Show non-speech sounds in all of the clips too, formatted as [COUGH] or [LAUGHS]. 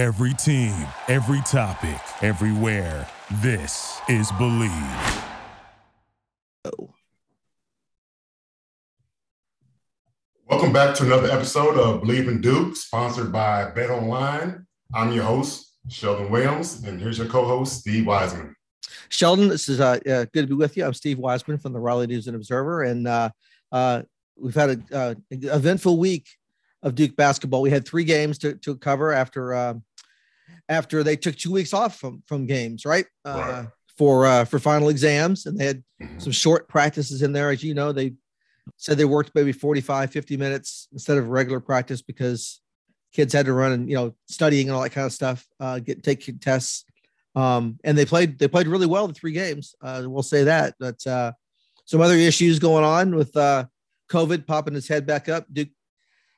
Every team, every topic, everywhere. This is Bleav. Welcome back to another episode of Bleav in Duke, sponsored by Bet Online. I'm your host, Sheldon Williams, and here's your co-host, Steve Wiseman. Sheldon, this is uh, uh, good to be with you. I'm Steve Wiseman from the Raleigh News and Observer, and uh, uh, we've had an uh, eventful week of Duke basketball. We had three games to, to cover after uh, after they took two weeks off from from games, right? Uh, Right. For uh, for final exams, and they had Mhm. some short practices in there. As you know, they said they worked maybe 45, 50 minutes instead of regular practice because kids had to run and you know studying and all that kind of stuff, uh, get take tests. Um, and they played they played really well the three games. Uh, we'll say that. But uh, some other issues going on with uh, COVID popping his head back up. Duke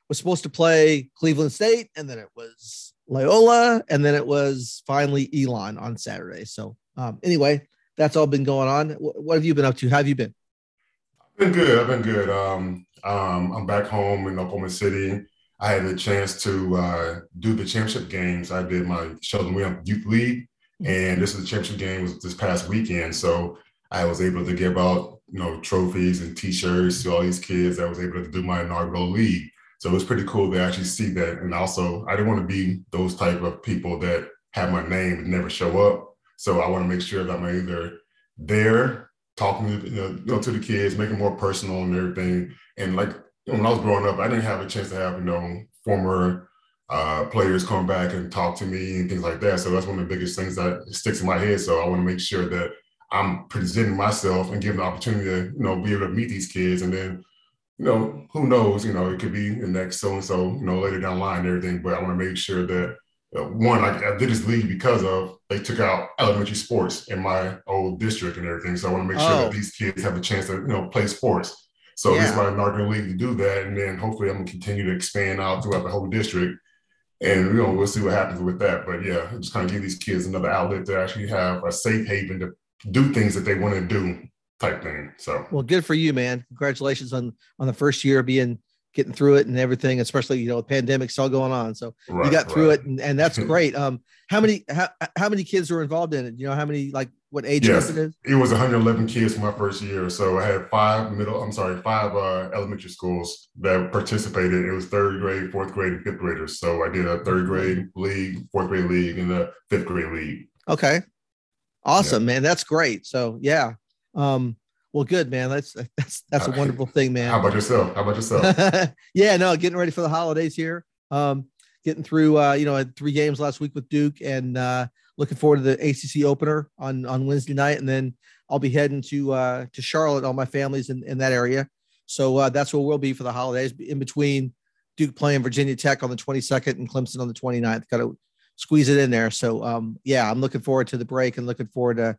was supposed to play Cleveland State, and then it was Loyola, and then it was finally Elon on Saturday. So um, anyway, that's all been going on. Wh- What have you been up to? How have you been? I've been good. I've been good. Um, um, I'm back home in Oklahoma City. I had the chance to uh, do the championship games. I did my Sheldon Williams Youth League, and this is the championship game was this past weekend. So I was able to give out, you know, trophies and T-shirts to all these kids. I was able to do my inaugural league. So it was pretty cool to actually see that. And also, I didn't want to be those type of people that have my name and never show up. So I want to make sure that I'm either there talking to, you know, to the kids, making more personal and everything. And like when I was growing up, I didn't have a chance to have, you know, former uh, players come back and talk to me and things like that. So that's one of the biggest things that sticks in my head. So I want to make sure that I'm presenting myself and giving the opportunity to, you know, be able to meet these kids. And then, you know, who knows, you know, it could be the next so-and-so, you know, later down the line and everything. But I want to make sure that uh, one, I, I did this league because of they took out elementary sports in my old district and everything. So I want to make sure Oh. that these kids have a chance to, you know, play sports. So this is Yeah. my inaugural league to do that. And then hopefully I'm gonna continue to expand out throughout the whole district. And you know, we'll see what happens with that. But yeah, just kind of give these kids another outlet to actually have a safe haven to do things that they want to do type thing. So Well, good for you, man. Congratulations on on the first year of being getting through it and everything, especially you know, the pandemic's all going on. So you got through right. it and, and that's [LAUGHS] great. Um, how many how, how many kids were involved in it? You know, how many like what age Yes. it is? It was 111 kids my first year. So I had five middle, I'm sorry, five uh, elementary schools that participated. It was third grade, fourth grade, and fifth graders. So I did a third grade league, fourth grade league, and a fifth grade league. Okay. Awesome, man. That's great. So yeah. Um, well, good, man. That's [LAUGHS] that's that's a wonderful thing, man. How about yourself? How about yourself? [LAUGHS] yeah, no, getting ready for the holidays here. Um, getting through uh, you know, had three games last week with Duke and uh looking forward to the ACC opener on on Wednesday night, and then I'll be heading to uh to Charlotte. All my family's in, in that area. So uh that's where we'll be for the holidays in between Duke playing Virginia Tech on the 22nd and Clemson on the 29th. Got to squeeze it in there. So um yeah, I'm looking forward to the break and looking forward to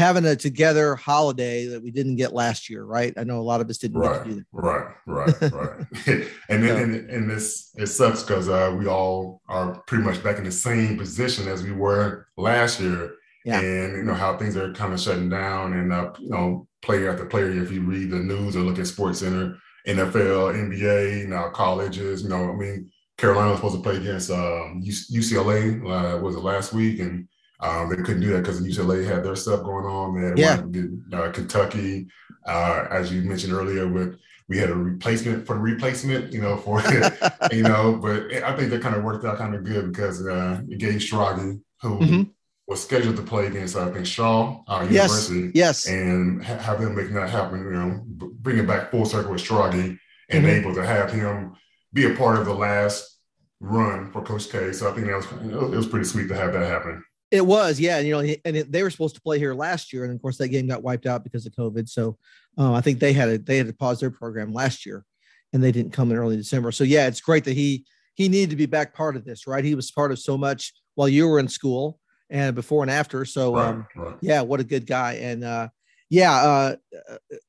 having a together holiday that we didn't get last year, right? I know a lot of us didn't get Right, to do that. right, right, [LAUGHS] right. [LAUGHS] and then and, and this it sucks because uh, we all are pretty much back in the same position as we were last year. Yeah. And you know how things are kind of shutting down, and uh, you know player after player. If you read the news or look at Sports Center, NFL, NBA, you know colleges. You know, I mean, Carolina was supposed to play against um, UCLA. Uh, was it last week? And um, they couldn't do that because UCLA had their stuff going on. They had Yeah. in, uh, Kentucky, uh, as you mentioned earlier, with we had a replacement for the replacement, you know, for [LAUGHS] you know, but I think that kind of worked out kind of good because uh, it gave Schrage, who Mhm. was scheduled to play against, I think, Shaw uh, Yes. University, Yes. and ha- have them make that happen, you know, bring it back full circle with Schrage and Mhm. able to have him be a part of the last run for Coach K. So I think that was it was pretty sweet to have that happen. It was, yeah. And, you know, and it, they were supposed to play here last year, and of course that game got wiped out because of COVID. So uh, I think they had a, they had to pause their program last year, and they didn't come in early December. So yeah, it's great that he he needed to be back part of this, right? He was part of so much while you were in school and before and after. So Right, um, right. yeah, what a good guy. And uh, yeah, uh,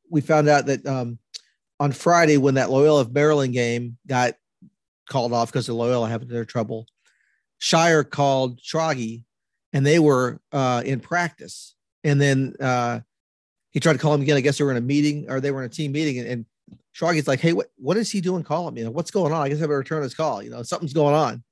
we found out that um, on Friday when that Loyola of Maryland game got called off because of Loyola having their trouble, Shire called Schrage and they were uh, in practice. And then uh, he tried to call him again. I guess they were in a meeting or they were in a team meeting. And, and Schrage's like, hey, what, what is he doing calling me? What's going on? I guess I better return his call. You know, something's going on.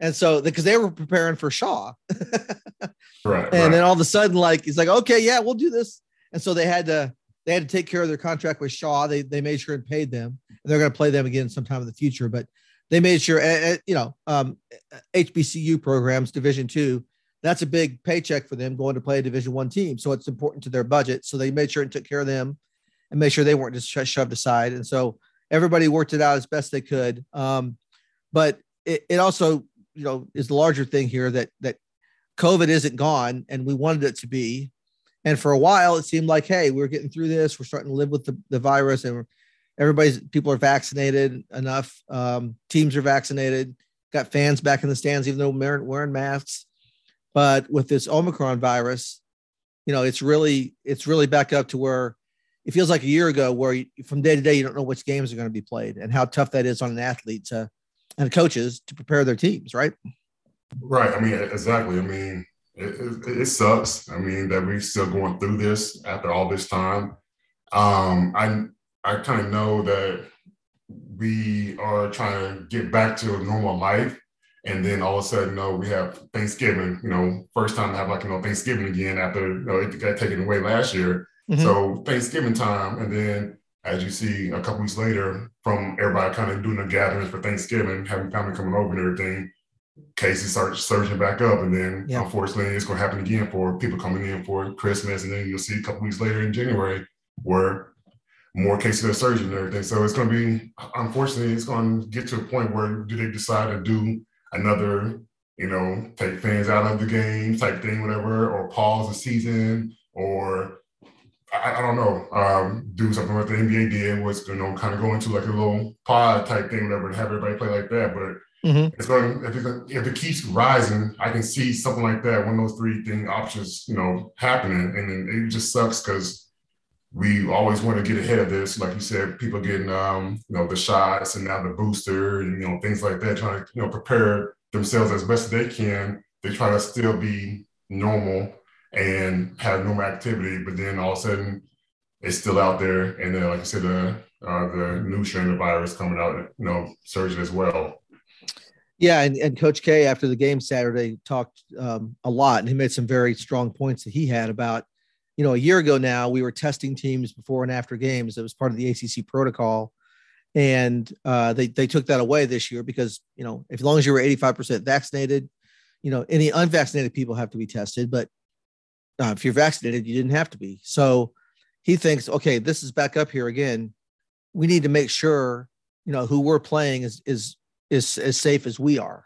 And so because they were preparing for Shaw. [LAUGHS] right. And right. then all of a sudden, like he's like, okay, yeah, we'll do this. And so they had to they had to take care of their contract with Shaw. They they made sure and paid them. And they're going to play them again sometime in the future. But they made sure, uh, you know, um, HBCU programs, Division two, that's a big paycheck for them going to play a Division one team. So it's important to their budget. So they made sure and took care of them, and made sure they weren't just shoved aside. And so everybody worked it out as best they could. Um, but it, it also, you know, is the larger thing here that that COVID isn't gone, and we wanted it to be. And for a while, it seemed like, hey, we're getting through this. We're starting to live with the, the virus, and everybody's people are vaccinated enough. Um, teams are vaccinated. Got fans back in the stands, even though wearing masks. But with this Omicron virus, you know, it's really it's really back up to where it feels like a year ago, where you, from day to day you don't know which games are going to be played, and how tough that is on an athlete to and coaches to prepare their teams, right? Right. I mean, exactly. I mean, it, it, it, sucks. I mean, that we're still going through this after all this time. Um, I I kind of know that we are trying to get back to a normal life, and then all of a sudden, you know, we have Thanksgiving. You know, first time to have like you know Thanksgiving again after you know it got taken away last year. Mm-hmm. So Thanksgiving time, and then as you see a couple weeks later, from everybody kind of doing the gatherings for Thanksgiving, having family coming over and everything, cases start surging back up. And then yeah. unfortunately, it's going to happen again for people coming in for Christmas. And then you'll see a couple weeks later in January where more cases are surging and everything. So it's going to be, unfortunately, it's going to get to a point where do they decide to do another, you know, take fans out of the game type thing, whatever, or pause the season or I, I, don't know, um, do something like the NBA did was, you know, kind of go into like a little pod type thing, whatever, and have everybody play like that. But mm-hmm. it's going if it, if it keeps rising, I can see something like that, one of those three thing options, you know, happening. And then it just sucks because we always want to get ahead of this. Like you said, people getting, um, you know, the shots and now the booster and, you know, things like that, trying to, you know, prepare themselves as best they can. They try to still be normal and have normal activity, but then all of a sudden it's still out there. And then, like I said, the uh, the new strain of virus coming out, you know, surging as well. Yeah, and, and Coach K after the game Saturday talked um, a lot, and he made some very strong points that he had about, you know, a year ago now we were testing teams before and after games. It was part of the ACC protocol, and uh, they they took that away this year because you know, as long as you were eighty five percent vaccinated, you know, any unvaccinated people have to be tested, but uh, if you're vaccinated, you didn't have to be. So he thinks, okay, this is back up here again. We need to make sure, you know, who we're playing is is is as safe as we are.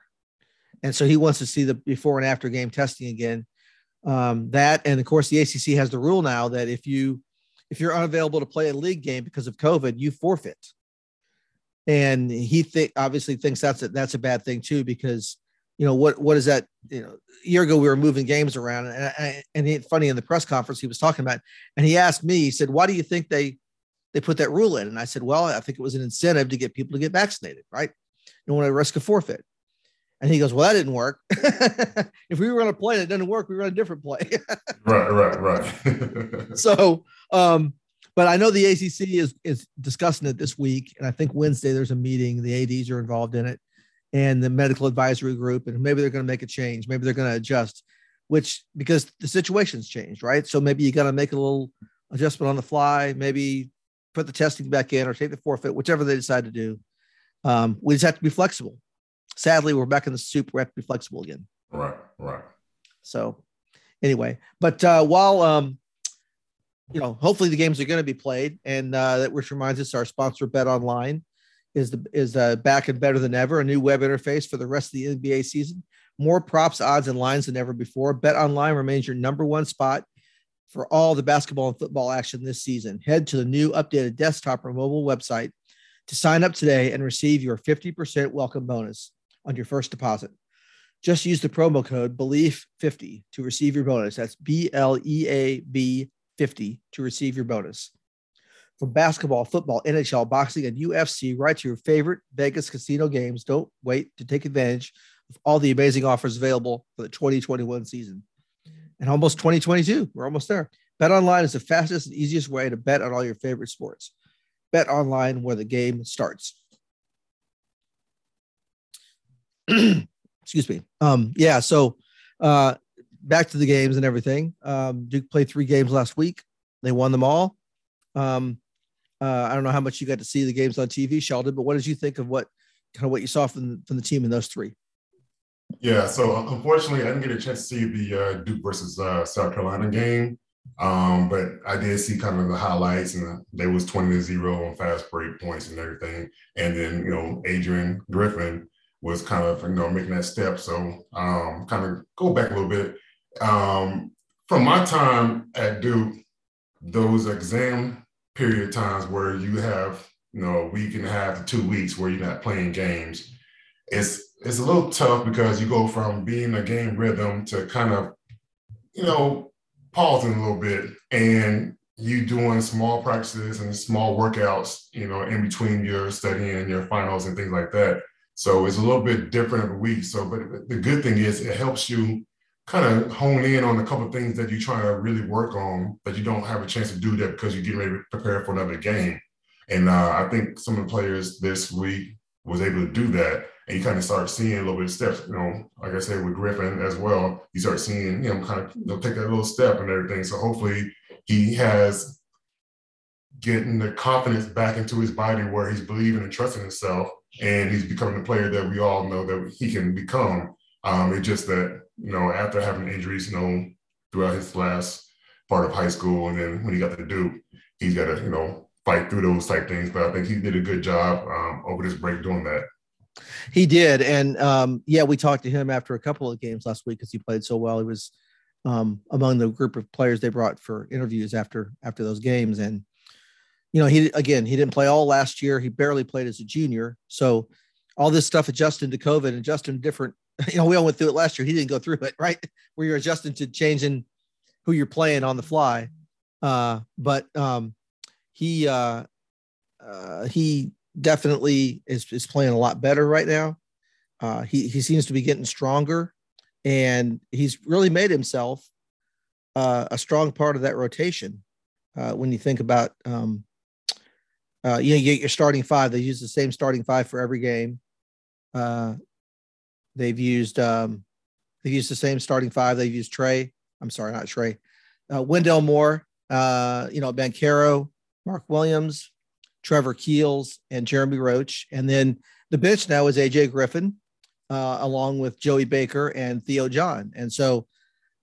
And so he wants to see the before and after game testing again. Um, that and of course the ACC has the rule now that if you if you're unavailable to play a league game because of COVID, you forfeit. And he think obviously thinks that's a, that's a bad thing too because you know what what is that you know a year ago we were moving games around and I, and he, funny in the press conference he was talking about and he asked me he said why do you think they they put that rule in? And i said well i think it was an incentive to get people to get vaccinated right? You don't want to risk a forfeit and he goes well that didn't work [LAUGHS] if we were on a play that didn't work we were on a different play [LAUGHS] right right right [LAUGHS] so um but I know the ACC is is discussing it this week, and I think Wednesday there's a meeting. The ads are involved in it, and the medical advisory group, and maybe they're going to make a change. Maybe they're going to adjust, which because the situation's changed, right? So maybe you got to make a little adjustment on the fly. Maybe put the testing back in or take the forfeit, whichever they decide to do. Um, we just have to be flexible. Sadly, we're back in the soup. We have to be flexible again. Right, right. So, anyway, but uh, while um, you know, hopefully the games are going to be played, and uh, that which reminds us, our sponsor, Bet Online is the is uh, back and better than ever. A new web interface for the rest of the NBA season. More props, odds, and lines than ever before. Bet Online remains your number one spot for all the basketball and football action this season. Head to the new updated desktop or mobile website to sign up today and receive your 50% welcome bonus on your first deposit. Just use the promo code BELIEF50 to receive your bonus. That's B L E A B 50 to receive your bonus. From basketball, football, NHL, boxing, and UFC, right to your favorite Vegas casino games. Don't wait to take advantage of all the amazing offers available for the 2021 season and almost 2022. We're almost there. Bet online is the fastest and easiest way to bet on all your favorite sports. Bet online where the game starts. [CLEARS THROAT] excuse me. Um, yeah. So uh, back to the games and everything. Um, Duke played three games last week. They won them all. Um, uh, I don't know how much you got to see the games on TV, Sheldon, but what did you think of what kind of what you saw from from the team in those three? Yeah, so unfortunately, I didn't get a chance to see the uh, Duke versus uh, South Carolina game, um, but I did see kind of the highlights, and they was twenty to zero on fast break points and everything. And then you know, Adrian Griffin was kind of you know making that step. So um, kind of go back a little bit. Um, from my time at Duke, those exam period times where you have you know a week and a half to two weeks where you're not playing games, it's it's a little tough because you go from being a game rhythm to kind of you know pausing a little bit and you doing small practices and small workouts, you know, in between your studying and your finals and things like that. So it's a little bit different of a week. So, but the good thing is it helps you kind of hone in on a couple of things that you're trying to really work on, but you don't have a chance to do that because you're getting ready to prepare for another game. And uh, I think some of the players this week was able to do that. And you kind of start seeing a little bit of steps, you know, like I said, with Griffin as well, you start seeing him kind of you know, take that little step and everything. So hopefully he has getting the confidence back into his body where he's believing and trusting himself and he's becoming the player that we all know that he can become. Um, it's just that, you know, after having injuries, you know, throughout his last part of high school and then when he got to Duke, he's got to, you know, fight through those type things. But I think he did a good job um, over this break doing that. He did. And um, yeah, we talked to him after a couple of games last week because he played so well. He was um, among the group of players they brought for interviews after after those games. And you know, he again, he didn't play all last year. He barely played as a junior. So all this stuff adjusting to COVID adjusting to different, [LAUGHS] you know, we all went through it last year. He didn't go through it, [LAUGHS] right? Where you're adjusting to changing who you're playing on the fly. Uh, but um, he uh, uh, he definitely is, is playing a lot better right now. Uh, he he seems to be getting stronger, and he's really made himself uh, a strong part of that rotation. Uh, when you think about um, uh, you, know, you get your starting five. They use the same starting five for every game. Uh, they've used um, they've used the same starting five. They've used Trey. I'm sorry, not Trey. Uh, Wendell Moore. Uh, you know, Banchero, Mark Williams, Trevor Keels, and Jeremy Roach. And then the bench now is AJ Griffin, uh, along with Joey Baker and Theo John. And so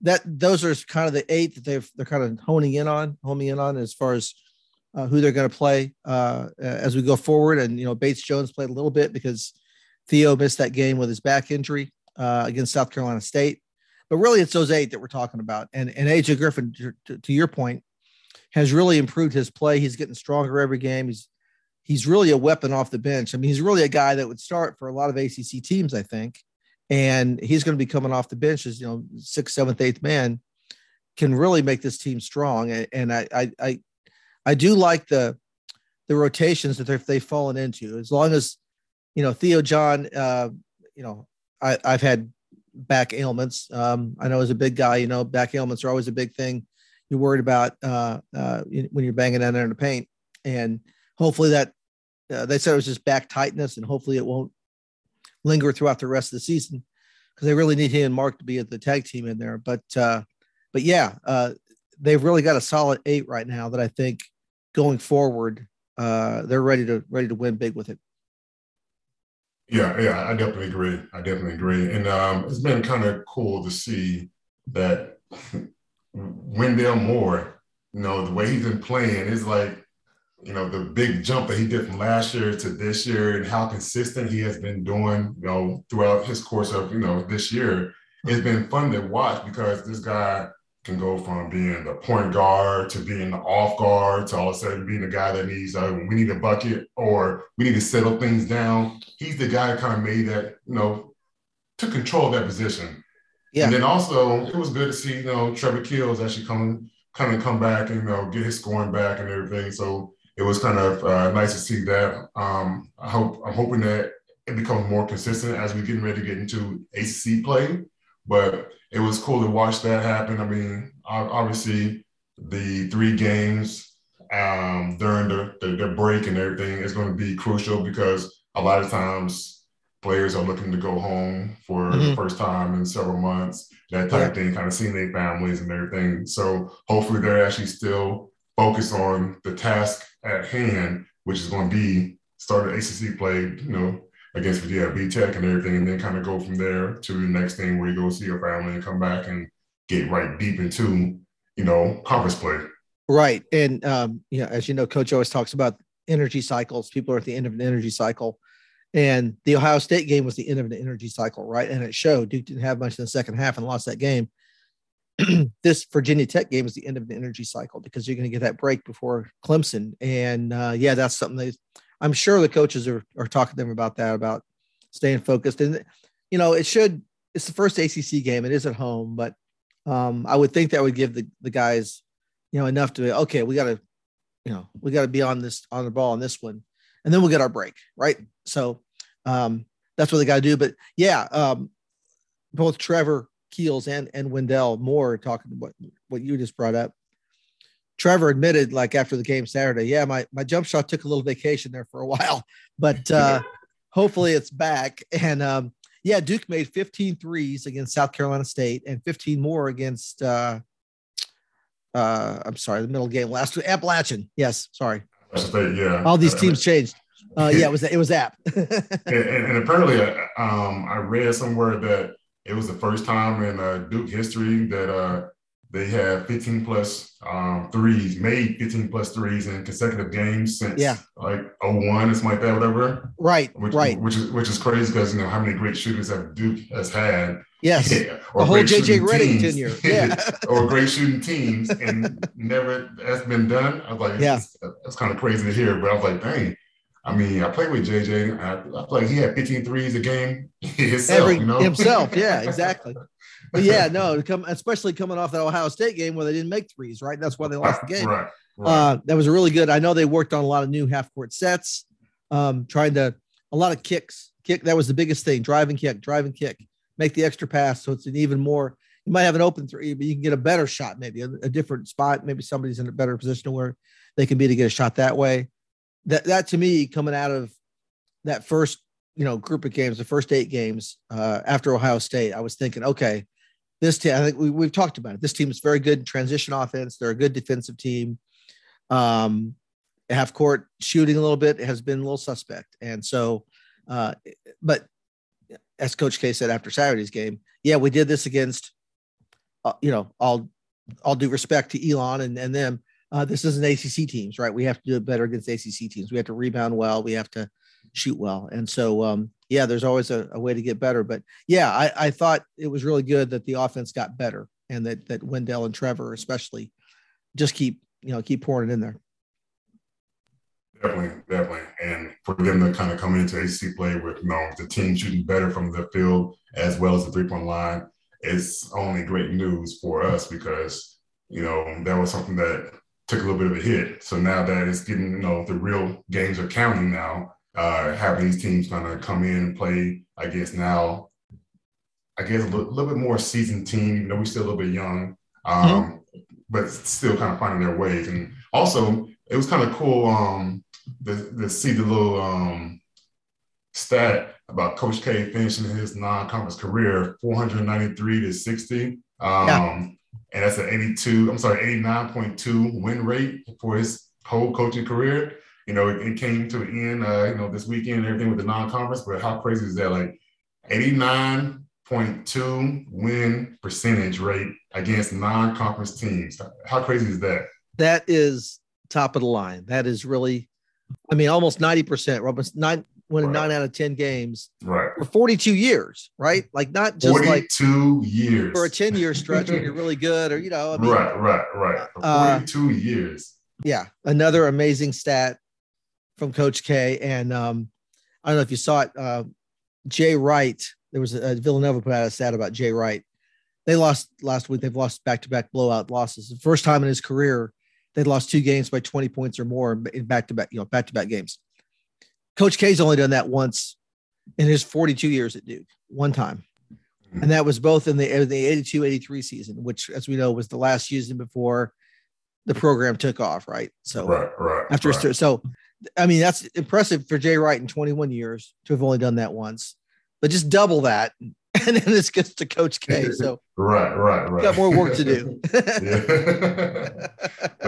that those are kind of the eight that they've they're kind of honing in on, homing in on as far as uh, who they're going to play uh, as we go forward. And you know, Bates Jones played a little bit because Theo missed that game with his back injury uh, against South Carolina State. But really, it's those eight that we're talking about. And and AJ Griffin, to, to your point, has really improved his play. He's getting stronger every game. He's he's really a weapon off the bench. I mean, he's really a guy that would start for a lot of ACC teams, I think. And he's going to be coming off the bench as you know, sixth, seventh, eighth man can really make this team strong. And, and I, I, I I do like the the rotations that they've, they've fallen into. As long as you know Theo John, uh, you know I, I've had back ailments. Um, I know as a big guy, you know back ailments are always a big thing. You're worried about uh, uh, when you're banging down there in the paint, and hopefully that uh, they said it was just back tightness, and hopefully it won't linger throughout the rest of the season because they really need him and Mark to be at the tag team in there. But uh, but yeah, uh, they've really got a solid eight right now that I think going forward, uh, they're ready to ready to win big with it. Yeah, yeah, I definitely agree. I definitely agree, and um, it's been kind of cool to see that [LAUGHS] Wendell Moore. You know, the way he's been playing is like, you know, the big jump that he did from last year to this year, and how consistent he has been doing. You know, throughout his course of you know this year, it's been fun to watch because this guy can go from being the point guard to being the off guard to all of a sudden being the guy that needs uh, we need a bucket or we need to settle things down. He's the guy that kind of made that you know took control of that position. Yeah. And then also it was good to see you know Trevor Keels actually come kind of come back and you know get his scoring back and everything. So it was kind of uh, nice to see that. Um, I hope I'm hoping that it becomes more consistent as we are getting ready to get into ACC play. But it was cool to watch that happen. I mean, obviously, the three games um, during the, the, the break and everything is going to be crucial because a lot of times players are looking to go home for mm-hmm. the first time in several months, that type yeah. of thing, kind of seeing their families and everything. So hopefully they're actually still focused on the task at hand, which is going to be start an ACC play, you know, against yeah, B Tech and everything, and then kind of go from there to the next thing where you go see your family and come back and get right deep into, you know, conference play. Right. And um, you know, as you know, coach always talks about energy cycles. People are at the end of an energy cycle. And the Ohio State game was the end of an energy cycle, right? And it showed Duke didn't have much in the second half and lost that game. [CLEARS THROAT] this Virginia Tech game is the end of an energy cycle because you're going to get that break before Clemson. And uh, yeah, that's something they, I'm sure the coaches are, are talking to them about that, about staying focused. And, you know, it should, it's the first ACC game. It is at home, but um, I would think that would give the, the guys, you know, enough to be, okay, we got to, you know, we got to be on this, on the ball on this one. And then we'll get our break. Right. So um, that's what they got to do. But yeah, um, both Trevor Keels and, and Wendell Moore talking what, what you just brought up. Trevor admitted like after the game Saturday, yeah, my, my jump shot took a little vacation there for a [LAUGHS] while, but uh, hopefully it's back. And um, yeah, Duke made 15 threes against South Carolina State and 15 more against, uh, uh, I'm sorry, the middle game last week, Appalachian. Yes, sorry. State, yeah. All these teams changed. Uh, [LAUGHS] yeah, it was it was App. [LAUGHS] and, and, apparently, uh, um, I read somewhere that it was the first time in uh, Duke history that uh, they have 15 plus um, threes, made 15 plus threes in consecutive games since yeah. like 01 or something like that, whatever. Right, which, right. Which is which is crazy because you know how many great shooters have Duke has had. Yes, [LAUGHS] yeah, or the whole JJ Redick tenure, [LAUGHS] yeah, [LAUGHS] or great shooting teams, and never that's been done. I was like, yeah, that's kind of crazy to hear, but I was like, dang. I mean, I played with JJ. I, I played. He had 15 threes a game himself. Every, you know? Himself, yeah, exactly. But yeah, no, come especially coming off that Ohio State game where they didn't make threes, right? That's why they lost the game. Right. right. Uh, that was a really good. I know they worked on a lot of new half court sets, um, trying to a lot of kicks. Kick that was the biggest thing. Drive and kick, drive and kick. Make the extra pass so it's an even more. You might have an open three, but you can get a better shot, maybe a, a different spot. Maybe somebody's in a better position where they can be to get a shot that way. That that to me, coming out of that first you know group of games, the first eight games uh, after Ohio State, I was thinking, okay, this team, I think we, we've talked about it. This team is very good in transition offense. They're a good defensive team. Um, half court shooting a little bit has been a little suspect. And so, uh, but as Coach K said after Saturday's game, yeah, we did this against, uh, you know, all all due respect to Elon and, and them. Uh, this isn't ACC teams, right? We have to do it better against ACC teams. We have to rebound well. We have to shoot well. And so, um, yeah, there's always a, a, way to get better. But yeah, I, I thought it was really good that the offense got better and that that Wendell and Trevor especially just keep you know keep pouring it in there. Definitely, definitely, and for them to kind of come into AC play with you know the team shooting better from the field as well as the three point line, it's only great news for us because you know that was something that took a little bit of a hit. So now that it's getting you know the real games are counting now uh, having these teams kind of come in and play, I guess now, I guess a little, little, bit more seasoned team, even though we're still a little bit young, um, mm-hmm. but still kind of finding their ways. And also, it was kind of cool um, to, to see the little um, stat about Coach K finishing his non-conference career 493 to 60. Um, yeah. And that's an 82, I'm sorry, 89.2 win rate for his whole coaching career you know, it, it came to an end, uh, you know, this weekend and everything with the non-conference. But how crazy is that? Like 89.2 win percentage rate against non-conference teams. How crazy is that? That is top of the line. That is really, I mean, almost 90%, almost nine, winning right. nine out of 10 games right. for 42 years, right? Like not just 42 like two years for a 10 year stretch when you're really good or, you know, I mean, right, right, right. For uh, 42 uh, years. Yeah. Another amazing stat from Coach K. And um, I don't know if you saw it. Uh, Jay Wright, there was a, Villanova put out a stat about Jay Wright. They lost last week. They've lost back to back blowout losses. The first time in his career, they'd lost two games by 20 points or more in back to back, you know, back to back games. Coach K's only done that once in his 42 years at Duke, one time. And that was both in the, in the 82 83 season, which, as we know, was the last season before the program took off, right? So, right, right, after, right. so I mean, that's impressive for Jay Wright in 21 years to have only done that once. but just double that. [LAUGHS] And then this gets to Coach K. So [LAUGHS] right, right, right. Got more work to do. [LAUGHS] but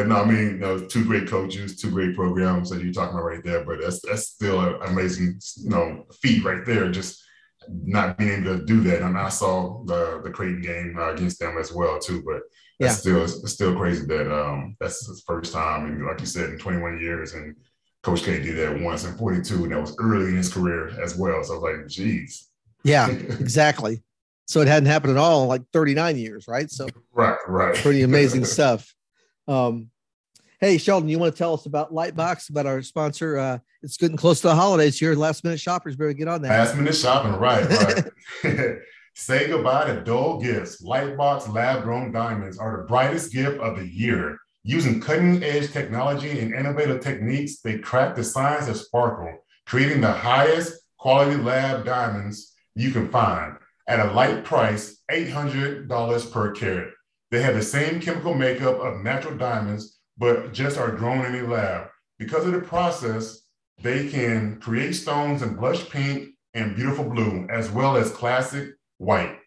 no, I mean, you know, two great coaches, two great programs that you're talking about right there. But that's that's still an amazing, you know, feat right there. Just not being able to do that. I mean, I saw the the Creighton game uh, against them as well too. But that's yeah. still it's still crazy that um that's his first time, and like you said, in 21 years, and Coach K did that once in 42, and that was early in his career as well. So I was like, geez. Yeah, [LAUGHS] exactly. so it hadn't happened at all in like 39 years, right? So right, right. Pretty amazing [LAUGHS] stuff. Um, hey, Sheldon, you want to tell us about Lightbox, about our sponsor? Uh, it's getting close to the holidays here. Last minute shoppers better get on that. Last minute shopping, right, right. [LAUGHS] Say goodbye to dull gifts. Lightbox lab grown diamonds are the brightest gift of the year. Using cutting edge technology and innovative techniques, they crack the science of sparkle, creating the highest quality lab diamonds you can find at a light price $800 per carat. They have the same chemical makeup of natural diamonds, but just are grown in a lab. Because of the process, they can create stones in blush pink and beautiful blue, as well as classic white.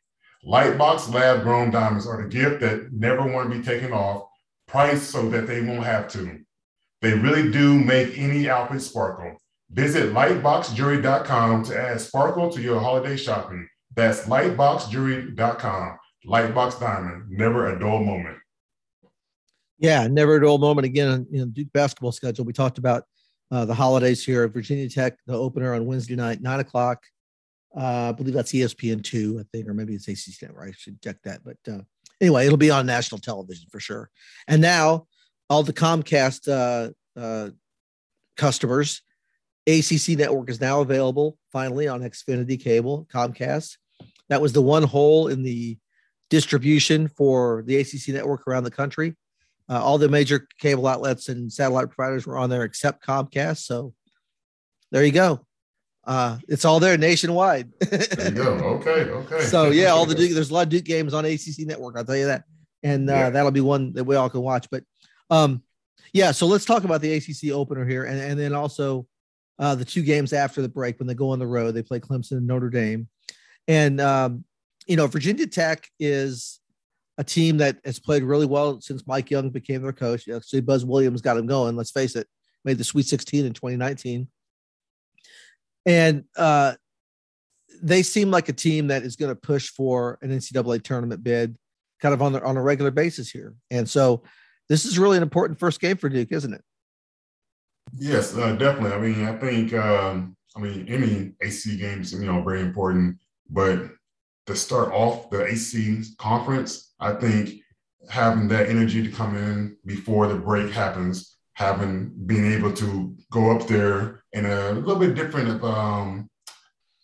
Lightbox lab grown diamonds are the gift that never want to be taken off, priced so that they won't have to. They really do make any outfit sparkle. Visit lightboxjewelry.com to add sparkle to your holiday shopping. That's lightboxjewelry.com. Lightbox Diamond, never a dull moment. Yeah, never a dull moment. Again, you know, Duke basketball schedule. We talked about uh, the holidays here. At Virginia Tech, the opener on Wednesday night, nine o'clock. Uh, I believe that's ESPN two, I think, or maybe it's ACC Network. I should check that. But uh, anyway, it'll be on national television for sure. And now, all the Comcast uh, uh, customers, ACC Network is now available finally on Xfinity Cable, Comcast. That was the one hole in the distribution for the ACC Network around the country. Uh, all the major cable outlets and satellite providers were on there except Comcast. So there you go. Uh, it's all there nationwide. [LAUGHS] there you go. Okay. Okay. So yeah, all the Duke, there's a lot of Duke games on ACC Network. I'll tell you that, and uh, yeah. that'll be one that we all can watch. But um, yeah, so let's talk about the ACC opener here, and and then also uh, the two games after the break when they go on the road. They play Clemson and Notre Dame, and um, you know Virginia Tech is a team that has played really well since Mike Young became their coach. Actually, Buzz Williams got him going. Let's face it, made the Sweet 16 in 2019 and uh, they seem like a team that is going to push for an NCAA tournament bid, kind of on the, on a regular basis here. And so, this is really an important first game for Duke, isn't it? Yes, uh, definitely. I mean, I think um, I mean any AC games, you know, very important. But to start off the AC conference, I think having that energy to come in before the break happens, having being able to go up there in a little bit different um,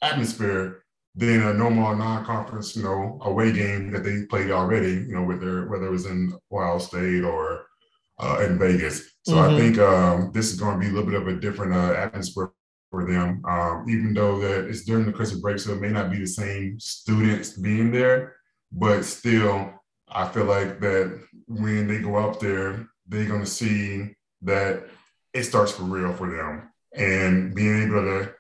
atmosphere than a normal non-conference, you know, away game that they played already, you know, whether whether it was in Ohio State or uh, in Vegas. So mm-hmm. I think um, this is going to be a little bit of a different uh, atmosphere for them, um, even though that it's during the Christmas break, so it may not be the same students being there, but still, I feel like that when they go up there, they're going to see that it starts for real for them and being able to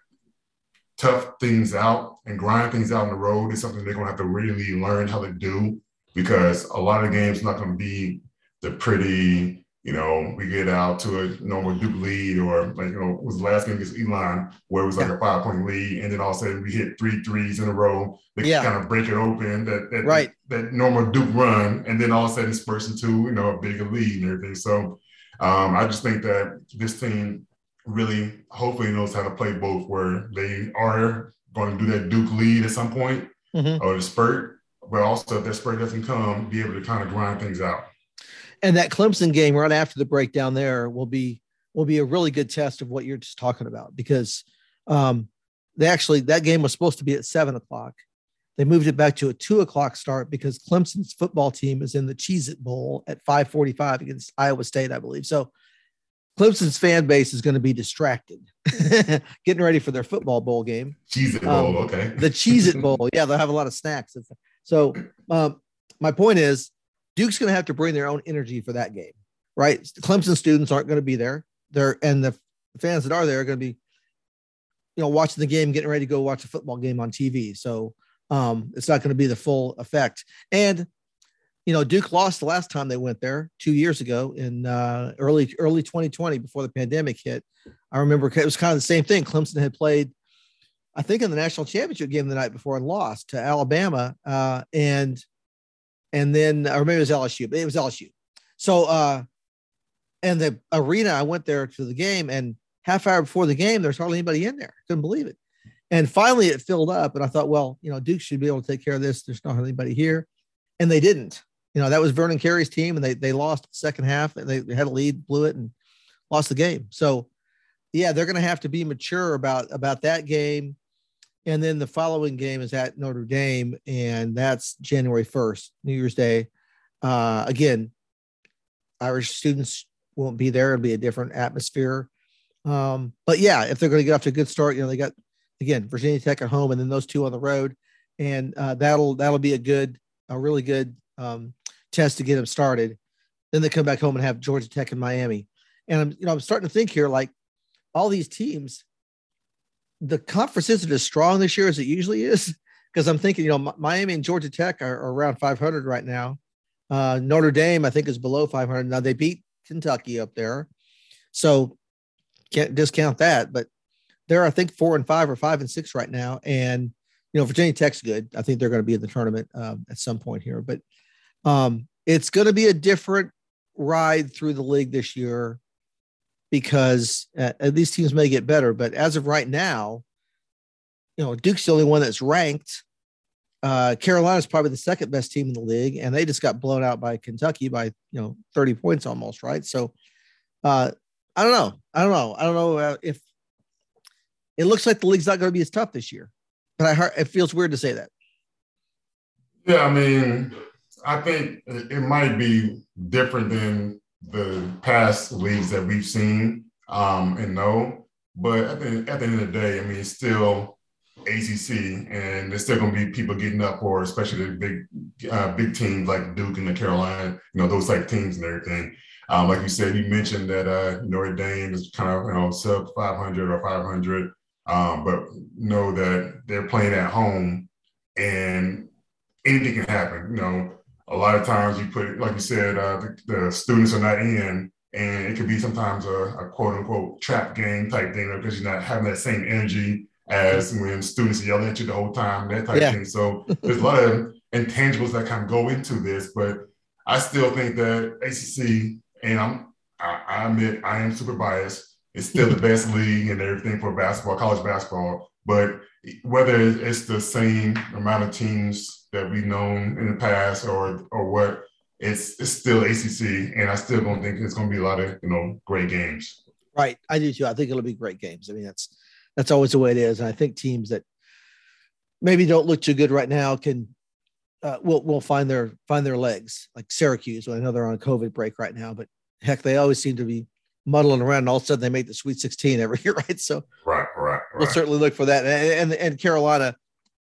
tough things out and grind things out on the road is something they're going to have to really learn how to do because a lot of games not going to be the pretty, you know, we get out to a normal Duke lead or like, you know, was the last game against Elon where it was like yeah. a five point lead. And then all of a sudden we hit three threes in a row. They yeah. kind of break it open that, that, right. that, that normal Duke run. And then all of a sudden it's burst into, you know, a bigger lead and everything. So um, I just think that this team really hopefully knows how to play both where they are going to do that Duke lead at some point mm-hmm. or the spurt, but also if that spurt doesn't come, be able to kind of grind things out. And that Clemson game right after the breakdown there will be will be a really good test of what you're just talking about because um, they actually that game was supposed to be at seven o'clock. They moved it back to a two o'clock start because Clemson's football team is in the Cheez It Bowl at 545 against Iowa State, I believe. So Clemson's fan base is going to be distracted, [LAUGHS] getting ready for their football bowl game. Cheez It Bowl, um, okay. the Cheez It [LAUGHS] Bowl. Yeah, they'll have a lot of snacks. So, um, my point is, Duke's going to have to bring their own energy for that game, right? Clemson students aren't going to be there. They're and the fans that are there are going to be you know, watching the game, getting ready to go watch a football game on TV. So um, it's not going to be the full effect. And you know, Duke lost the last time they went there two years ago in uh, early early 2020 before the pandemic hit. I remember it was kind of the same thing. Clemson had played, I think, in the national championship game the night before and lost to Alabama, uh, and and then or maybe it was LSU, but it was LSU. So uh, and the arena, I went there to the game, and half hour before the game, there's hardly anybody in there. Couldn't believe it. And finally, it filled up, and I thought, well, you know, Duke should be able to take care of this. There's not anybody here, and they didn't. You know, that was Vernon Carey's team, and they they lost the second half. They, they had a lead, blew it, and lost the game. So, yeah, they're going to have to be mature about about that game. And then the following game is at Notre Dame, and that's January 1st, New Year's Day. Uh, again, Irish students won't be there. It'll be a different atmosphere. Um, but yeah, if they're going to get off to a good start, you know, they got again Virginia Tech at home, and then those two on the road, and uh, that'll that'll be a good, a really good um, test to get them started. Then they come back home and have Georgia Tech and Miami, and I'm you know I'm starting to think here like all these teams, the conference isn't as strong this year as it usually is [LAUGHS] because I'm thinking you know Miami and Georgia Tech are, are around 500 right now. Uh, Notre Dame I think is below 500 now. They beat Kentucky up there, so can't discount that. But they're I think four and five or five and six right now, and you know Virginia Tech's good. I think they're going to be in the tournament um, at some point here, but um, it's going to be a different ride through the league this year because uh, these teams may get better. But as of right now, you know Duke's the only one that's ranked. Uh, Carolina's probably the second best team in the league, and they just got blown out by Kentucky by you know 30 points almost, right? So uh, I don't know. I don't know. I don't know uh, if it looks like the league's not going to be as tough this year, but I it feels weird to say that. Yeah, I mean, I think it might be different than the past leagues that we've seen um, and know. But at the, at the end of the day, I mean, it's still ACC, and there's still going to be people getting up for, especially the big, uh, big teams like Duke and the Carolina, you know, those like teams and everything. Um, like you said, you mentioned that uh, Notre Dame is kind of you know sub 500 or 500, um, but know that they're playing at home and anything can happen. You know, a lot of times you put, like you said, uh, the, the, students are not in, and it could be sometimes a, a quote unquote trap game type thing because you're not having that same energy as when students yelling at you the whole time, that type yeah. thing. So there's a lot of intangibles that kind of go into this, but I still think that ACC and I'm I, I admit I am super biased. It's still the best [LAUGHS] league and everything for basketball, college basketball. But whether it's the same amount of teams that we've known in the past or or what, it's it's still ACC, and I still don't think it's going to be a lot of you know great games. Right, I do too. I think it'll be great games. I mean, that's that's always the way it is, and I think teams that maybe don't look too good right now can uh, will will find their find their legs. Like Syracuse, well, I know they're on a COVID break right now, but heck, they always seem to be muddling around. And all of a sudden, they make the Sweet 16 every [LAUGHS] year, right? So, right, right, right. we'll certainly look for that. And, and and Carolina,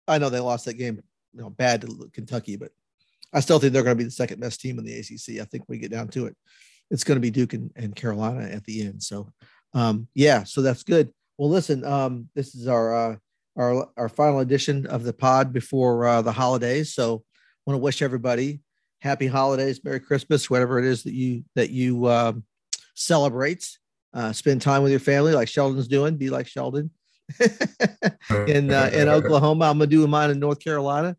I know they lost that game, you know, bad to Kentucky, but I still think they're going to be the second best team in the ACC. I think we get down to it, it's going to be Duke and, and Carolina at the end. So, um, yeah, so that's good. Well, listen, um, this is our uh, our our final edition of the pod before uh, the holidays. So, want to wish everybody happy holidays, Merry Christmas, whatever it is that you that you um, celebrate. Uh, spend time with your family, like Sheldon's doing. Be like Sheldon [LAUGHS] in uh, in Oklahoma. I'm gonna do mine in North Carolina,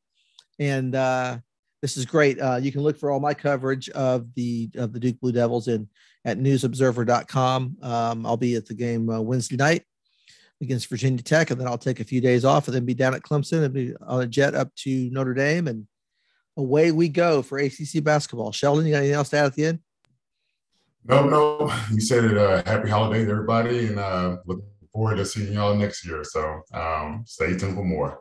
and uh, this is great. Uh, you can look for all my coverage of the of the Duke Blue Devils in at newsobserver.com. Um, I'll be at the game uh, Wednesday night against Virginia Tech, and then I'll take a few days off and then be down at Clemson and be on a jet up to Notre Dame, and away we go for ACC basketball. Sheldon, you got anything else to add at the end? No, no. [LAUGHS] You said it. Uh, happy holidays, everybody, and uh, looking forward to seeing y'all next year. So um, stay tuned for more.